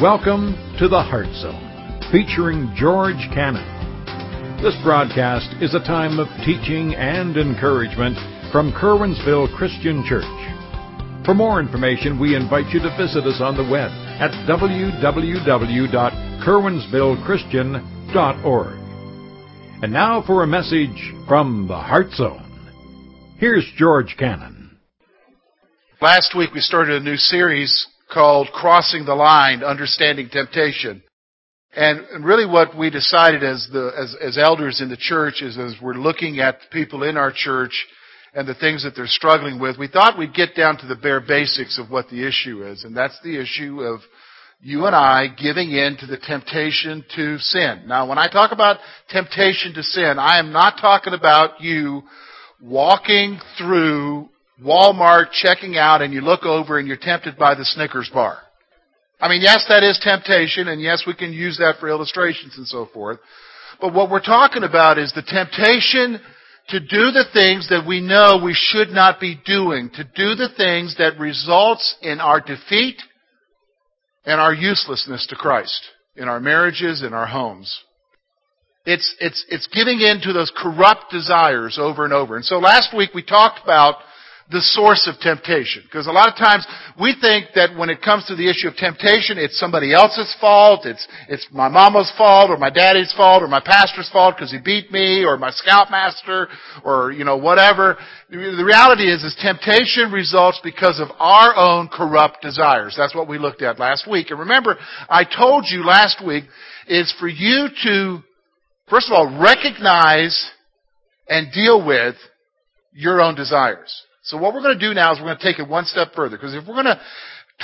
Welcome to the Heart Zone, featuring George Cannon. This broadcast is a time of teaching and encouragement from Curwensville Christian Church. For more information, we invite you to visit us on the web at www.curwensvillechristian.org. And now for a message from the Heart Zone. Here's George Cannon. Last week we started a new series called Crossing the Line, Understanding Temptation. And really what we decided as, the, as, as elders in the church is as we're looking at people in our church and the things that they're struggling with, we thought we'd get down to the bare basics of what the issue is. And that's the issue of you and I giving in to the temptation to sin. Now, when I talk about temptation to sin, I am not talking about you walking through Walmart checking out and you look over and you're tempted by the Snickers bar. I mean, yes, that is temptation, and yes, we can use that for illustrations and so forth. But what we're talking about is the temptation to do the things that we know we should not be doing, to do the things that results in our defeat and our uselessness to Christ in our marriages, in our homes. It's, it's, it's giving in to those corrupt desires over and over. And so last week we talked about the source of temptation. Because a lot of times we think that when it comes to the issue of temptation, it's somebody else's fault, it's, it's my mama's fault, or my daddy's fault, or my pastor's fault because he beat me, or my scoutmaster, or, you know, whatever. The reality is, is temptation results because of our own corrupt desires. That's what we looked at last week. And remember, I told you last week, is for you to, first of all, recognize and deal with your own desires. So what we're going to do now is we're going to take it one step further. Because if we're going to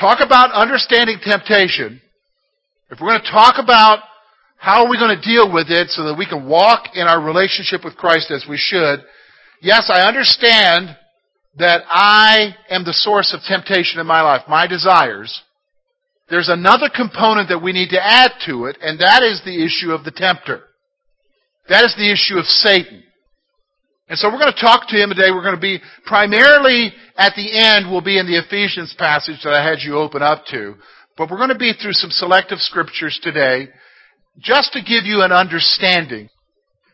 talk about understanding temptation, if we're going to talk about how are we going to deal with it so that we can walk in our relationship with Christ as we should, yes, I understand that I am the source of temptation in my life, my desires. There's another component that we need to add to it, and that is the issue of the tempter. That is the issue of Satan. And so we're going to talk to him today. We're going to be primarily at the end, we'll be in the Ephesians passage that I had you open up to. But we're going to be through some selective scriptures today just to give you an understanding.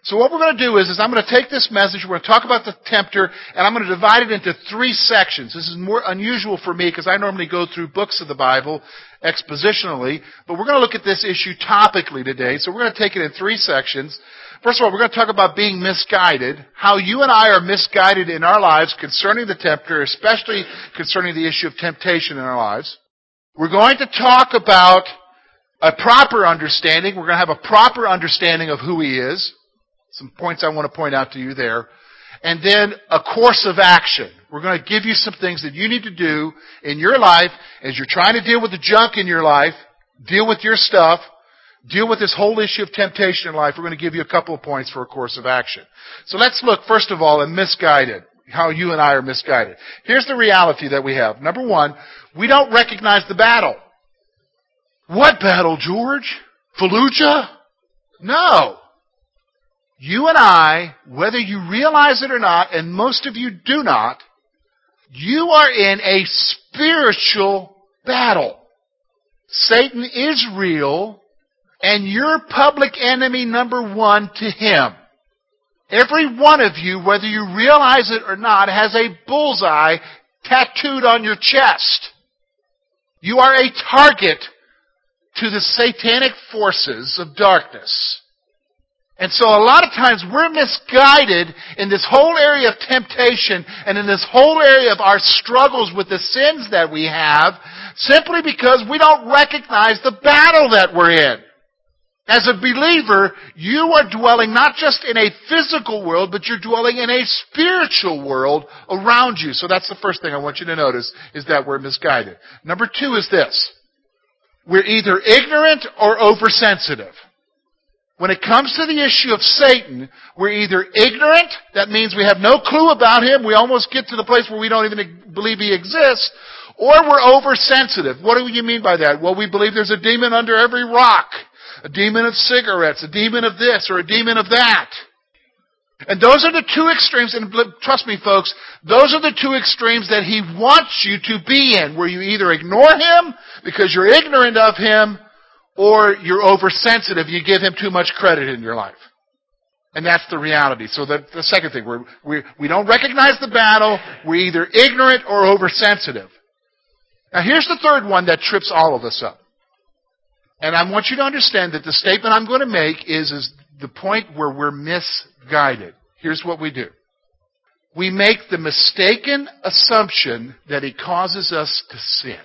So what we're going to do is, is I'm going to take this message, we're going to talk about the tempter, and I'm going to divide it into three sections. This is more unusual for me because I normally go through books of the Bible expositionally, but we're going to look at this issue topically today. So we're going to take it in three sections. First of all, we're going to talk about being misguided, how you and I are misguided in our lives concerning the tempter, especially concerning the issue of temptation in our lives. We're going to talk about a proper understanding. We're going to have a proper understanding of who he is. Some points I want to point out to you there. And then a course of action. We're going to give you some things that you need to do in your life as you're trying to deal with the junk in your life, deal with your stuff, deal with this whole issue of temptation in life, we're going to give you a couple of points for a course of action. So let's look, first of all, at misguided. How you and I are misguided. Here's the reality that we have. Number one, we don't recognize the battle. What battle, George? Fallujah? No. You and I, whether you realize it or not, and most of you do not, you are in a spiritual battle. Satan is real and you're public enemy number one to him. Every one of you, whether you realize it or not, has a bullseye tattooed on your chest. You are a target to the satanic forces of darkness. And so a lot of times we're misguided in this whole area of temptation and in this whole area of our struggles with the sins that we have simply because we don't recognize the battle that we're in. As a believer, you are dwelling not just in a physical world, but you're dwelling in a spiritual world around you. So that's the first thing I want you to notice is that we're misguided. Number two is this. We're either ignorant or oversensitive. When it comes to the issue of Satan, we're either ignorant, that means we have no clue about him, we almost get to the place where we don't even believe he exists, or we're oversensitive. What do you mean by that? Well, we believe there's a demon under every rock a demon of cigarettes, a demon of this, or a demon of that. And those are the two extremes, and trust me folks, those are the two extremes that he wants you to be in, where you either ignore him because you're ignorant of him, or you're oversensitive, you give him too much credit in your life. And that's the reality. So the, the second thing, we're, we, we don't recognize the battle, we're either ignorant or oversensitive. Now here's the third one that trips all of us up. And I want you to understand that the statement I'm going to make is, is the point where we're misguided. Here's what we do. We make the mistaken assumption that he causes us to sin.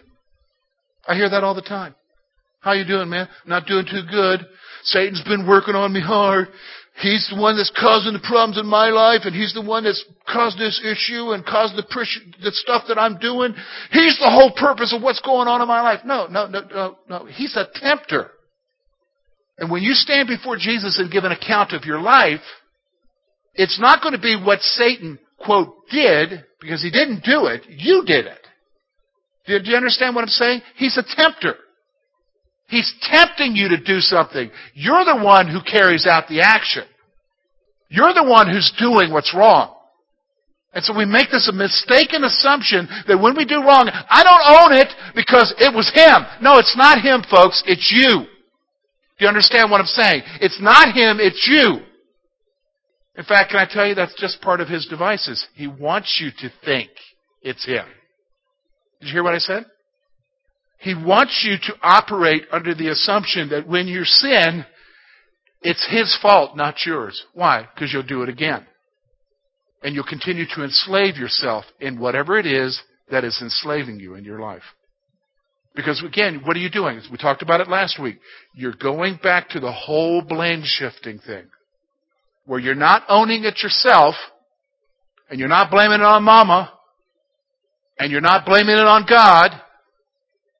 I hear that all the time. How you doing, man? Not doing too good. Satan's been working on me hard. He's the one that's causing the problems in my life, and he's the one that's caused this issue and caused the, the stuff that I'm doing. He's the whole purpose of what's going on in my life. No, no, no, no, no. He's a tempter. And when you stand before Jesus and give an account of your life, it's not going to be what Satan, quote, did, because he didn't do it. You did it. Do you understand what I'm saying? He's a tempter. He's tempting you to do something. You're the one who carries out the action. You're the one who's doing what's wrong. And so we make this a mistaken assumption that when we do wrong, I don't own it because it was him. No, it's not him, folks. It's you. Do you understand what I'm saying? It's not him, it's you. In fact, can I tell you that's just part of his devices? He wants you to think it's him. Did you hear what I said? He wants you to operate under the assumption that when you sin, it's his fault, not yours. Why? Because you'll do it again. And you'll continue to enslave yourself in whatever it is that is enslaving you in your life. Because again, what are you doing? We talked about it last week. You're going back to the whole blame shifting thing. Where you're not owning it yourself, and you're not blaming it on mama, and you're not blaming it on God,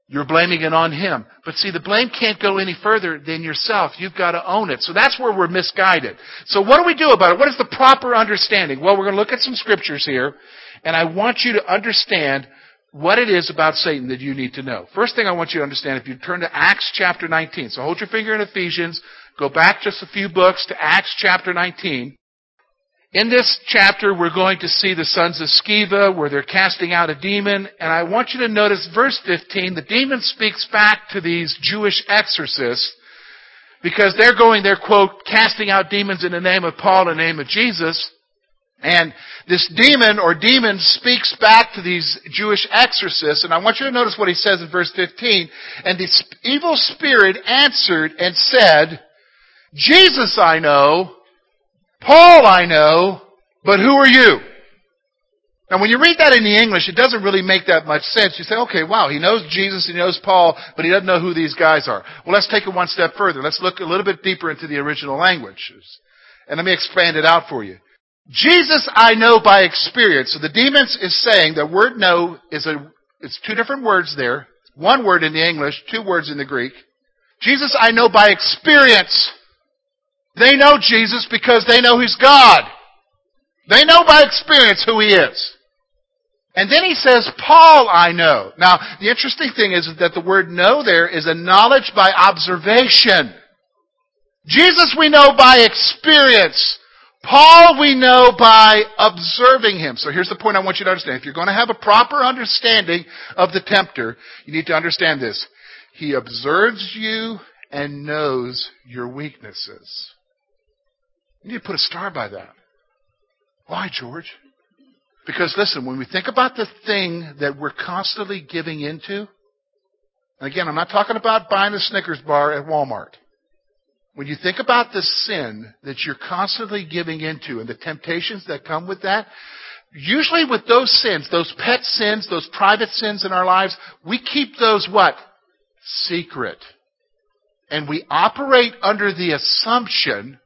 you're blaming it on him. But see, the blame can't go any further than yourself. You've got to own it. So that's where we're misguided. So what do we do about it? What is the proper understanding? Well, we're going to look at some scriptures here, and I want you to understand what it is about Satan that you need to know. First thing I want you to understand, if you turn to Acts chapter 19, so hold your finger in Ephesians, go back just a few books to Acts chapter 19. In this chapter, we're going to see the sons of Sceva, where they're casting out a demon. And I want you to notice verse 15. The demon speaks back to these Jewish exorcists because they're going, they're quote, casting out demons in the name of Paul, in the name of Jesus. And this demon or demon speaks back to these Jewish exorcists. And I want you to notice what he says in verse 15. And the evil spirit answered and said, Jesus I know, Paul I know, but who are you? Now when you read that in the English, it doesn't really make that much sense. You say, okay, wow, he knows Jesus, he knows Paul, but he doesn't know who these guys are. Well, let's take it one step further. Let's look a little bit deeper into the original language. And let me expand it out for you. Jesus I know by experience. So the demons is saying the word know is a, it's two different words there. One word in the English, two words in the Greek. Jesus I know by experience. They know Jesus because they know He's God. They know by experience who He is. And then he says, Paul I know. Now, the interesting thing is that the word know there is a knowledge by observation. Jesus we know by experience. Paul we know by observing him. So here's the point I want you to understand. If you're going to have a proper understanding of the tempter, you need to understand this. He observes you and knows your weaknesses. You need to put a star by that. Why, George? Because listen, when we think about the thing that we're constantly giving into, and again, I'm not talking about buying a Snickers bar at Walmart. When you think about the sin that you're constantly giving into and the temptations that come with that, usually with those sins, those pet sins, those private sins in our lives, we keep those what? Secret. And we operate under the assumption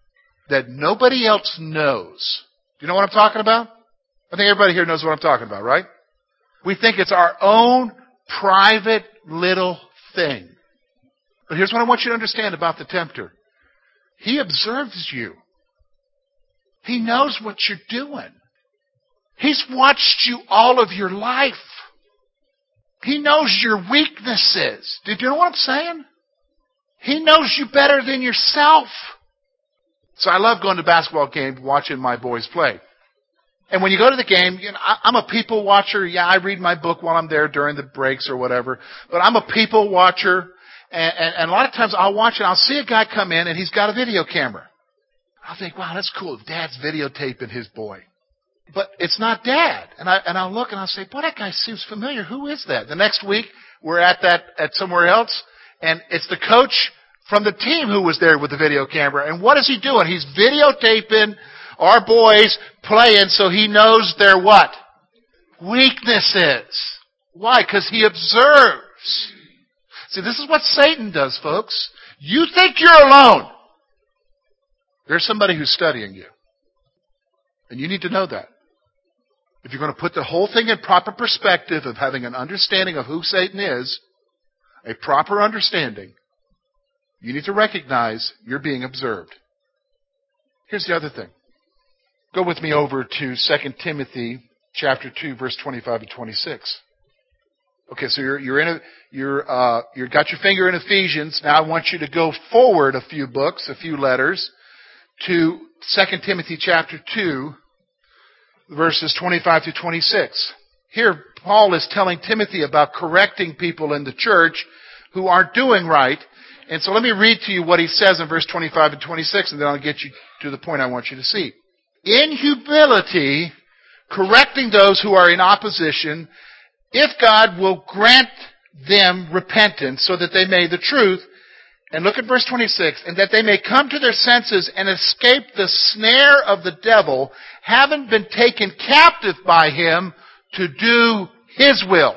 that nobody else knows. Do you know what I'm talking about? I think everybody here knows what I'm talking about, right? We think it's our own private little thing. But here's what I want you to understand about the tempter. He observes you. He knows what you're doing. He's watched you all of your life. He knows your weaknesses. Did you know what I'm saying? He knows you better than yourself. So I love going to basketball games, watching my boys play. And when you go to the game, you know, I, I'm a people watcher. Yeah, I read my book while I'm there during the breaks or whatever. But I'm a people watcher. And, and, and a lot of times I'll watch it, I'll see a guy come in and he's got a video camera. I'll think, wow, that's cool. Dad's videotaping his boy. But it's not dad. And I and I'll look and I'll say, boy, that guy seems familiar. Who is that? The next week we're at that at somewhere else, and it's the coach from the team who was there with the video camera. And what is he doing? He's videotaping our boys playing so he knows their what? Weaknesses. Why? Because he observes. See, this is what Satan does, folks. You think you're alone. There's somebody who's studying you. And you need to know that. If you're going to put the whole thing in proper perspective of having an understanding of who Satan is, a proper understanding, you need to recognize you're being observed. Here's the other thing. Go with me over to 2 Timothy chapter 2 verse 25 to 26. Okay, so you're you're in a you're uh you've got your finger in Ephesians. Now I want you to go forward a few books, a few letters to 2 Timothy chapter 2 verses 25 to 26. Here Paul is telling Timothy about correcting people in the church who aren't doing right. And so let me read to you what he says in verse 25 and 26 and then I'll get you to the point I want you to see. In humility, correcting those who are in opposition, if God will grant them repentance so that they may the truth, and look at verse 26, and that they may come to their senses and escape the snare of the devil, having been taken captive by him to do his will.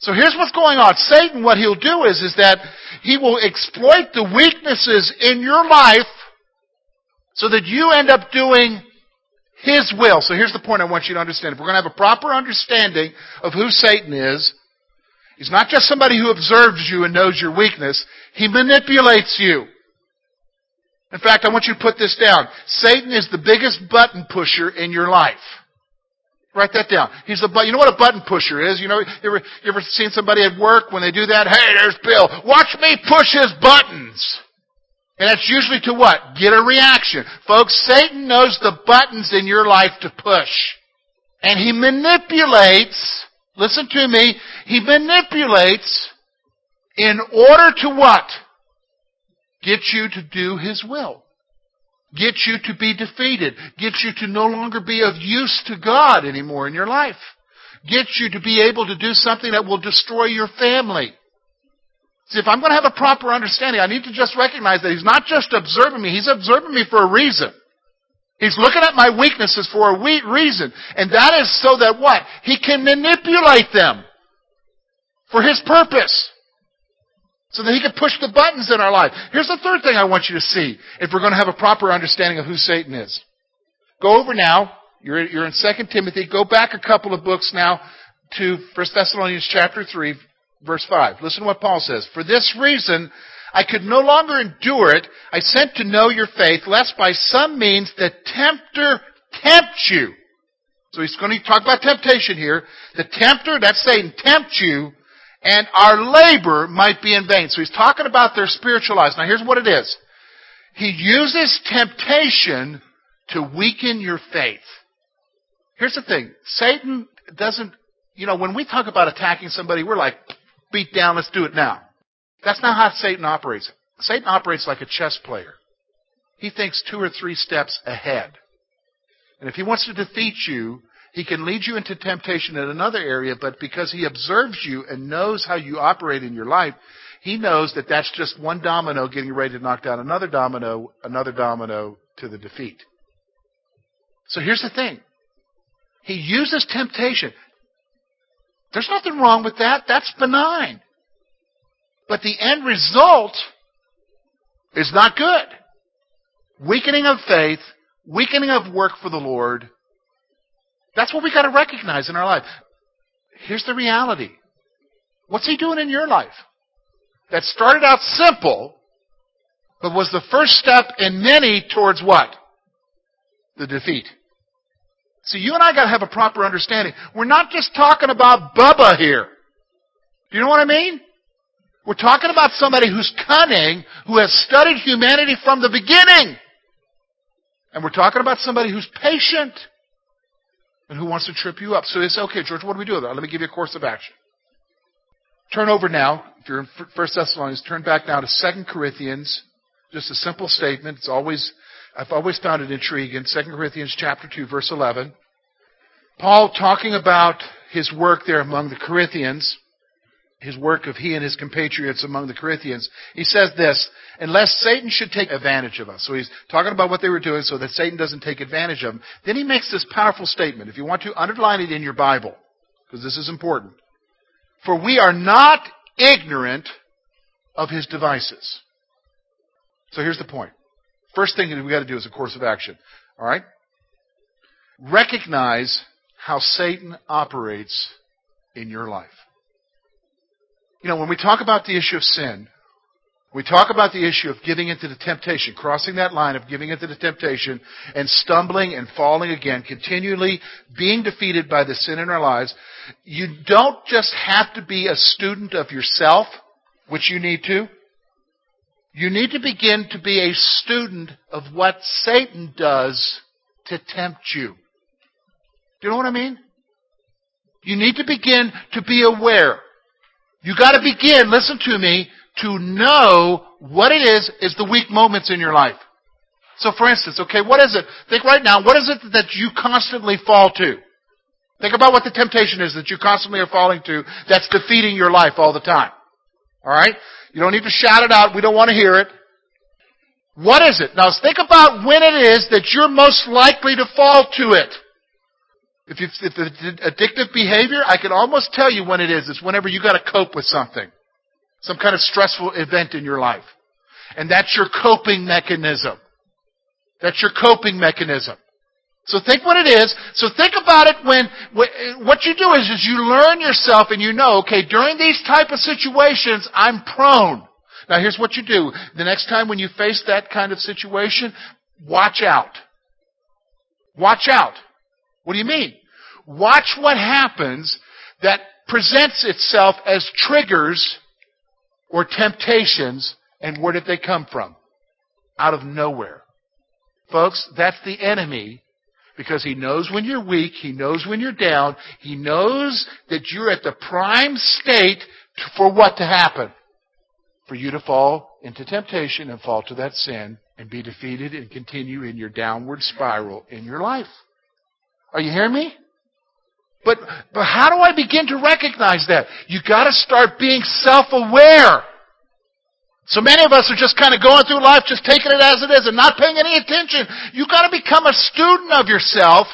So here's what's going on. Satan, what he'll do is, is that he will exploit the weaknesses in your life so that you end up doing his will. So here's the point I want you to understand. If we're going to have a proper understanding of who Satan is, he's not just somebody who observes you and knows your weakness, he manipulates you. In fact, I want you to put this down. Satan is the biggest button pusher in your life. Write that down. He's the. You know what a button pusher is? You know, you ever, you ever seen somebody at work when they do that? Hey, there's Bill. Watch me push his buttons. And that's usually to what? Get a reaction. Folks, Satan knows the buttons in your life to push. And he manipulates, listen to me, he manipulates in order to what? Get you to do his will. Get you to be defeated. Get you to no longer be of use to God anymore in your life. Get you to be able to do something that will destroy your family. See, if I'm going to have a proper understanding, I need to just recognize that He's not just observing me, He's observing me for a reason. He's looking at my weaknesses for a reason. And that is so that what? He can manipulate them for His purpose. So that He can push the buttons in our life. Here's the third thing I want you to see if we're going to have a proper understanding of who Satan is. Go over now. You're, you're in 2 Timothy. Go back a couple of books now to 1 Thessalonians chapter 3, Verse 5. Listen to what Paul says. For this reason, I could no longer endure it. I sent to know your faith, lest by some means the tempter tempt you. So he's going to talk about temptation here. The tempter, that's Satan, tempt you, and our labor might be in vain. So he's talking about their spiritual lives. Now here's what it is. He uses temptation to weaken your faith. Here's the thing. Satan doesn't, you know, when we talk about attacking somebody, we're like, beat down, let's do it now. That's not how Satan operates. Satan operates like a chess player. He thinks two or three steps ahead. And if he wants to defeat you, he can lead you into temptation in another area, but because he observes you and knows how you operate in your life, he knows that that's just one domino getting ready to knock down another domino, another domino to the defeat. So here's the thing. He uses temptation. There's nothing wrong with that. That's benign. But the end result is not good. Weakening of faith, weakening of work for the Lord. That's what we got to recognize in our life. Here's the reality. What's he doing in your life? That started out simple, but was the first step in many towards what? The defeat. See, you and I got to have a proper understanding. We're not just talking about Bubba here. Do you know what I mean? We're talking about somebody who's cunning, who has studied humanity from the beginning. And we're talking about somebody who's patient and who wants to trip you up. So they say, okay, George, what do we do with that? Let me give you a course of action. Turn over now, if you're in First Thessalonians, turn back now to Second Corinthians. Just a simple statement. It's always I've always found it intriguing. Second Corinthians chapter 2, verse 11. Paul talking about his work there among the Corinthians, his work of he and his compatriots among the Corinthians. He says this, unless Satan should take advantage of us. So he's talking about what they were doing so that Satan doesn't take advantage of them. Then he makes this powerful statement. If you want to underline it in your Bible, because this is important. For we are not ignorant of his devices. So here's the point. First thing that we got to do is a course of action. All right? Recognize how Satan operates in your life. You know, when we talk about the issue of sin, we talk about the issue of giving into the temptation, crossing that line of giving into the temptation and stumbling and falling again, continually being defeated by the sin in our lives. You don't just have to be a student of yourself, which you need to. You need to begin to be a student of what Satan does to tempt you. Do you know what I mean? You need to begin to be aware. You gotta begin, listen to me, to know what it is, is the weak moments in your life. So for instance, okay, what is it? Think right now, what is it that you constantly fall to? Think about what the temptation is that you constantly are falling to that's defeating your life all the time. Alright? You don't need to shout it out. We don't want to hear it. What is it? Now think about when it is that you're most likely to fall to it. If, it's, if it's addictive behavior, I can almost tell you when it is. It's whenever you got to cope with something. Some kind of stressful event in your life. And that's your coping mechanism. That's your coping mechanism. So think what it is. So think about it when, what you do is, is you learn yourself and you know, okay, during these type of situations, I'm prone. Now here's what you do. The next time when you face that kind of situation, watch out. Watch out. What do you mean? Watch what happens that presents itself as triggers or temptations and where did they come from? Out of nowhere. Folks, that's the enemy because he knows when you're weak, he knows when you're down, he knows that you're at the prime state for what to happen. For you to fall into temptation and fall to that sin and be defeated and continue in your downward spiral in your life. Are you hearing me? But, but how do I begin to recognize that? You gotta start being self-aware. So many of us are just kind of going through life, just taking it as it is and not paying any attention. You gotta become a student of yourself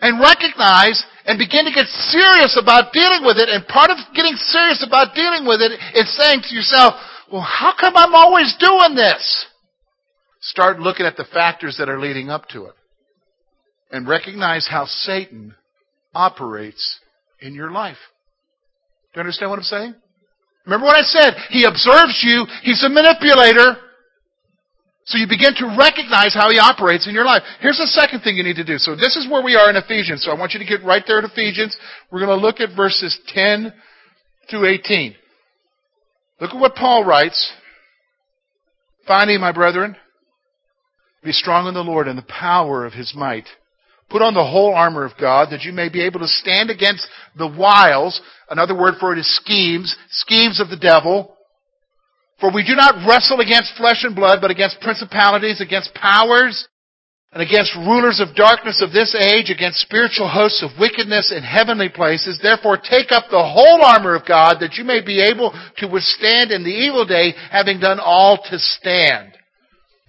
and recognize and begin to get serious about dealing with it. And part of getting serious about dealing with it is saying to yourself, well, how come I'm always doing this? Start looking at the factors that are leading up to it. And recognize how Satan operates in your life. Do you understand what I'm saying? Remember what I said? He observes you. He's a manipulator. So you begin to recognize how he operates in your life. Here's the second thing you need to do. So this is where we are in Ephesians. So I want you to get right there at Ephesians. We're going to look at verses 10 through 18. Look at what Paul writes. Finally, my brethren, be strong in the Lord and the power of his might. Put on the whole armor of God that you may be able to stand against the wiles, another word for it is schemes, schemes of the devil. For we do not wrestle against flesh and blood, but against principalities, against powers, and against rulers of darkness of this age, against spiritual hosts of wickedness in heavenly places. Therefore take up the whole armor of God that you may be able to withstand in the evil day, having done all to stand.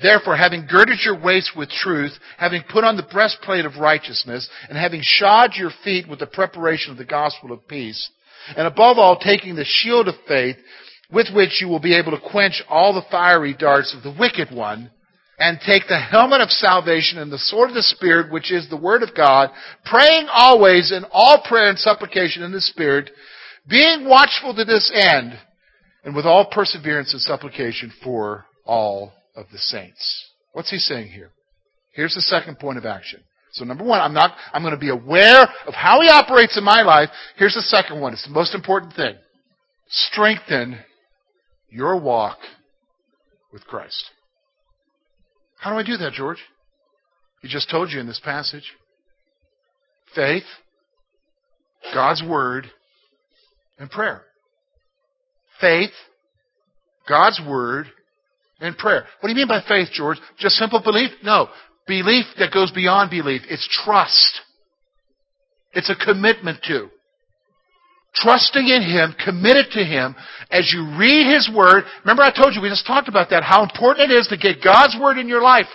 Therefore, having girded your waist with truth, having put on the breastplate of righteousness, and having shod your feet with the preparation of the gospel of peace, and above all, taking the shield of faith, with which you will be able to quench all the fiery darts of the wicked one, and take the helmet of salvation and the sword of the Spirit, which is the Word of God, praying always in all prayer and supplication in the Spirit, being watchful to this end, and with all perseverance and supplication for all of the saints. What's he saying here? Here's the second point of action. So number one, I'm not, I'm going to be aware of how he operates in my life. Here's the second one. It's the most important thing. Strengthen your walk with Christ. How do I do that, George? He just told you in this passage. Faith, God's Word, and prayer. faith, God's Word, and prayer. What do you mean by faith, George? Just simple belief? No. Belief that goes beyond belief. It's trust. It's a commitment to. Trusting in Him, committed to Him, as you read His Word. Remember I told you, we just talked about that, how important it is to get God's Word in your life.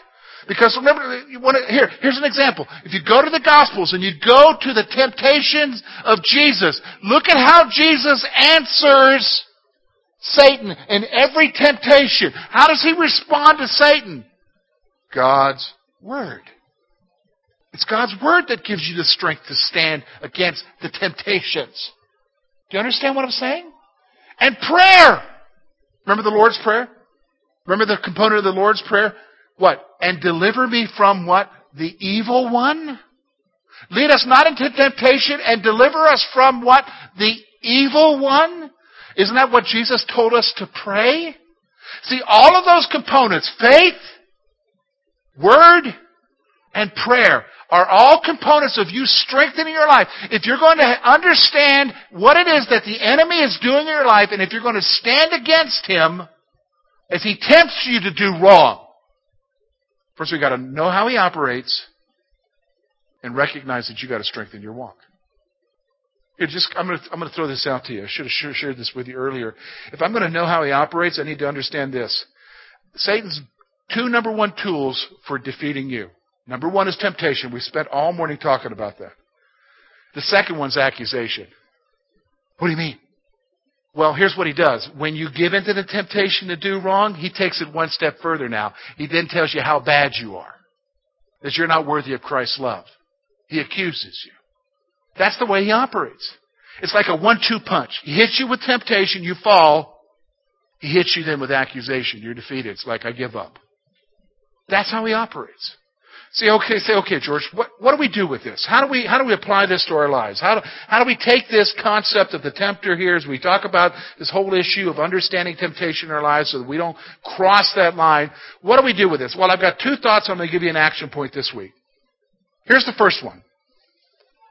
Because remember, you want to, here, here's an example. If you go to the Gospels and you go to the temptations of Jesus, look at how Jesus answers Satan in every temptation. How does he respond to Satan? God's Word. It's God's Word that gives you the strength to stand against the temptations. Do you understand what I'm saying? And prayer. Remember the Lord's Prayer? Remember the component of the Lord's Prayer? What? And deliver me from what? The evil one? Lead us not into temptation and deliver us from what? The evil one? Isn't that what Jesus told us to pray? See, all of those components, faith, word, and prayer, are all components of you strengthening your life. If you're going to understand what it is that the enemy is doing in your life, and if you're going to stand against him as he tempts you to do wrong, First, we've got to know how He operates and recognize that you've got to strengthen your walk. Here, just, I'm going to, I'm going to throw this out to you. I should have shared this with you earlier. If I'm going to know how He operates, I need to understand this. Satan's two number one tools for defeating you. Number one is temptation. We spent all morning talking about that. The second one's accusation. What do you mean? Well, here's what he does. When you give into the temptation to do wrong, he takes it one step further now. He then tells you how bad you are. That you're not worthy of Christ's love. He accuses you. That's the way he operates. It's like a one-two punch. He hits you with temptation, you fall. He hits you then with accusation. You're defeated. It's like, I give up. That's how he operates. Say, okay, say, okay, George, what, what do we do with this? How do we, how do we apply this to our lives? How do, how do we take this concept of the tempter here as we talk about this whole issue of understanding temptation in our lives so that we don't cross that line? What do we do with this? Well, I've got two thoughts. I'm going to give you an action point this week. Here's the first one.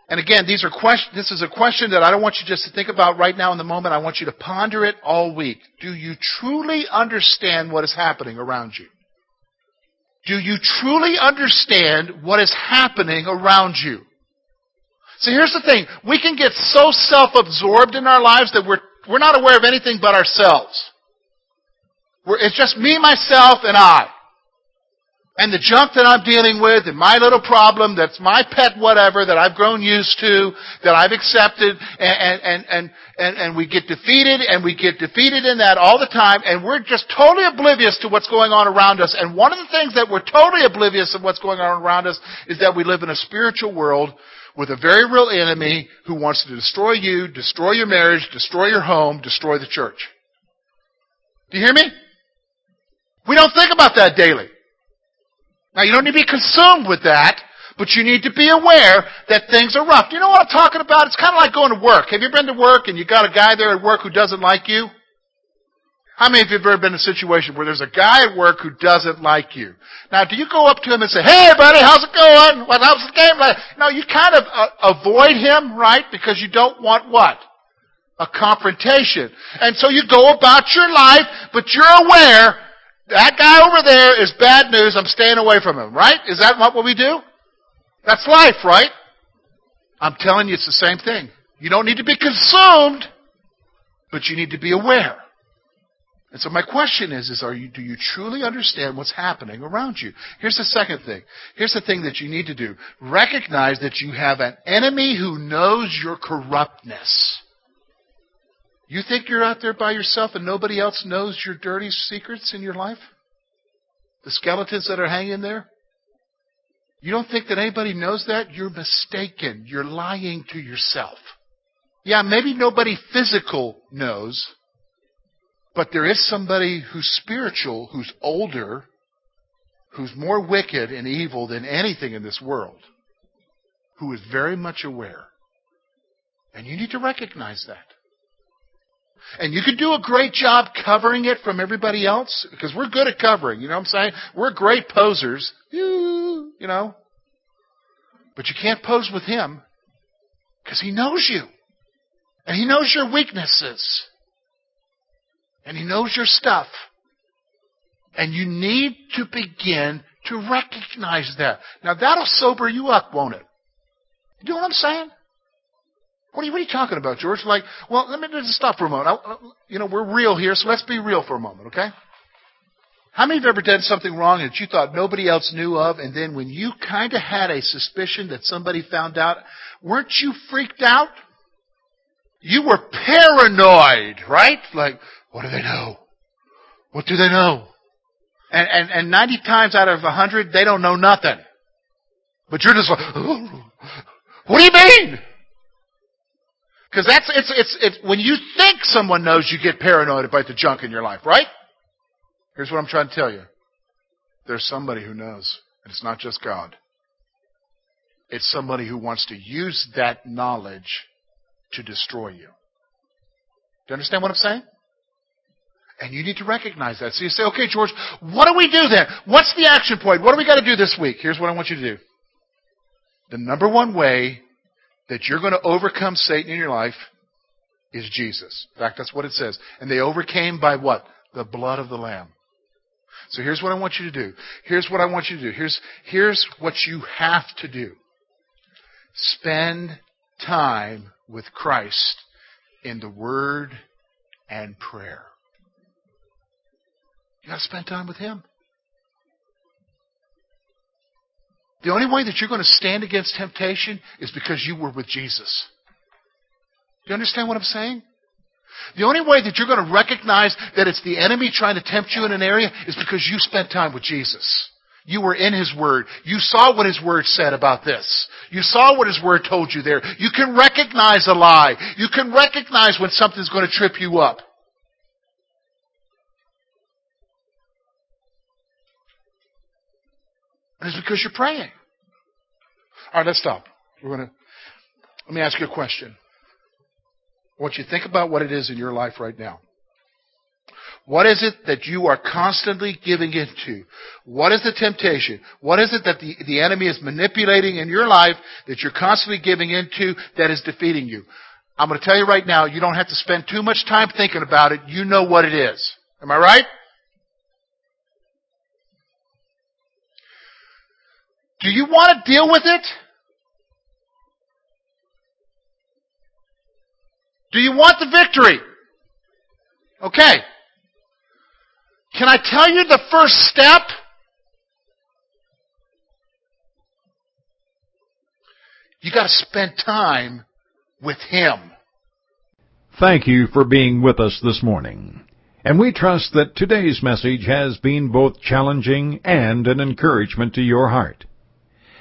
And again, these are question, this is a question that I don't want you just to think about right now in the moment. I want you to ponder it all week. Do you truly understand what is happening around you? Do you truly understand what is happening around you? See, here's the thing. We can get so self-absorbed in our lives that we're, we're not aware of anything but ourselves. We're, it's just me, myself, and I and the junk that I'm dealing with and my little problem that's my pet whatever that I've grown used to, that I've accepted, and, and, and, and, and we get defeated and we get defeated in that all the time and we're just totally oblivious to what's going on around us. And one of the things that we're totally oblivious of what's going on around us is that we live in a spiritual world with a very real enemy who wants to destroy you, destroy your marriage, destroy your home, destroy the church. Do you hear me? We don't think about that daily. Now you don't need to be consumed with that, but you need to be aware that things are rough. You know what I'm talking about? It's kind of like going to work. Have you been to work and you got a guy there at work who doesn't like you? How many of you have ever been in a situation where there's a guy at work who doesn't like you? Now, do you go up to him and say, "Hey, buddy, how's it going? What how's the game?" No, you kind of uh, avoid him, right? Because you don't want what? A confrontation. And so you go about your life, but you're aware that guy over there is bad news. I'm staying away from him, right? Is that what we do? That's life, right? I'm telling you, it's the same thing. You don't need to be consumed, but you need to be aware. And so my question is, is are you, do you truly understand what's happening around you? Here's the second thing. Here's the thing that you need to do. Recognize that you have an enemy who knows your corruptness. You think you're out there by yourself and nobody else knows your dirty secrets in your life? The skeletons that are hanging there? You don't think that anybody knows that? You're mistaken. You're lying to yourself. Yeah, maybe nobody physical knows, but there is somebody who's spiritual, who's older, who's more wicked and evil than anything in this world, who is very much aware. And you need to recognize that. And you could do a great job covering it from everybody else because we're good at covering. You know what I'm saying? We're great posers. You know. But you can't pose with him because he knows you. And he knows your weaknesses. And He knows your stuff. And you need to begin to recognize that. Now that'll sober you up, won't it? You know what I'm saying? What are you, what are you talking about, George? Like, well, let me just stop for a moment. I, you know, we're real here, so let's be real for a moment, okay? How many of you have ever done something wrong that you thought nobody else knew of, and then when you kind of had a suspicion that somebody found out, weren't you freaked out? You were paranoid, right? Like, what do they know? What do they know? And, and, and 90 times out of 100, they don't know nothing. But you're just like, oh, what do you mean? Because that's, it's, it's, it's, when you think someone knows, you get paranoid about the junk in your life, right? Here's what I'm trying to tell you. There's somebody who knows, and it's not just God. It's somebody who wants to use that knowledge to destroy you. Do you understand what I'm saying? And you need to recognize that. So you say, okay, George, what do we do then? What's the action point? What do we got to do this week? Here's what I want you to do. The number one way that you're going to overcome Satan in your life is Jesus. In fact, that's what it says. And they overcame by what? The blood of the Lamb. So here's what I want you to do. Here's what I want you to do. Here's, here's what you have to do. Spend time with Christ in the Word and prayer. You got to spend time with Him. The only way that you're going to stand against temptation is because you were with Jesus. Do you understand what I'm saying? The only way that you're going to recognize that it's the enemy trying to tempt you in an area is because you spent time with Jesus. You were in His Word. You saw what His Word said about this. You saw what His Word told you there. You can recognize a lie. You can recognize when something's going to trip you up. And it's because you're praying. All right, let's stop. We're going to, let me ask you a question. I want you to think about what it is in your life right now. What is it that you are constantly giving into? What is the temptation? What is it that the, the enemy is manipulating in your life that you're constantly giving into that is defeating you? I'm going to tell you right now, you don't have to spend too much time thinking about it. You know what it is. Am I right? Do you want to deal with it? Do you want the victory? Okay. Can I tell you the first step? You got to spend time with Him. Thank you for being with us this morning. And we trust that today's message has been both challenging and an encouragement to your heart.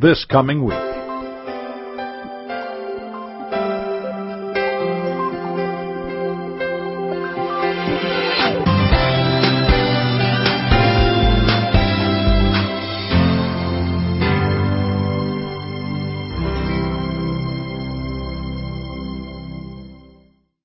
this coming week.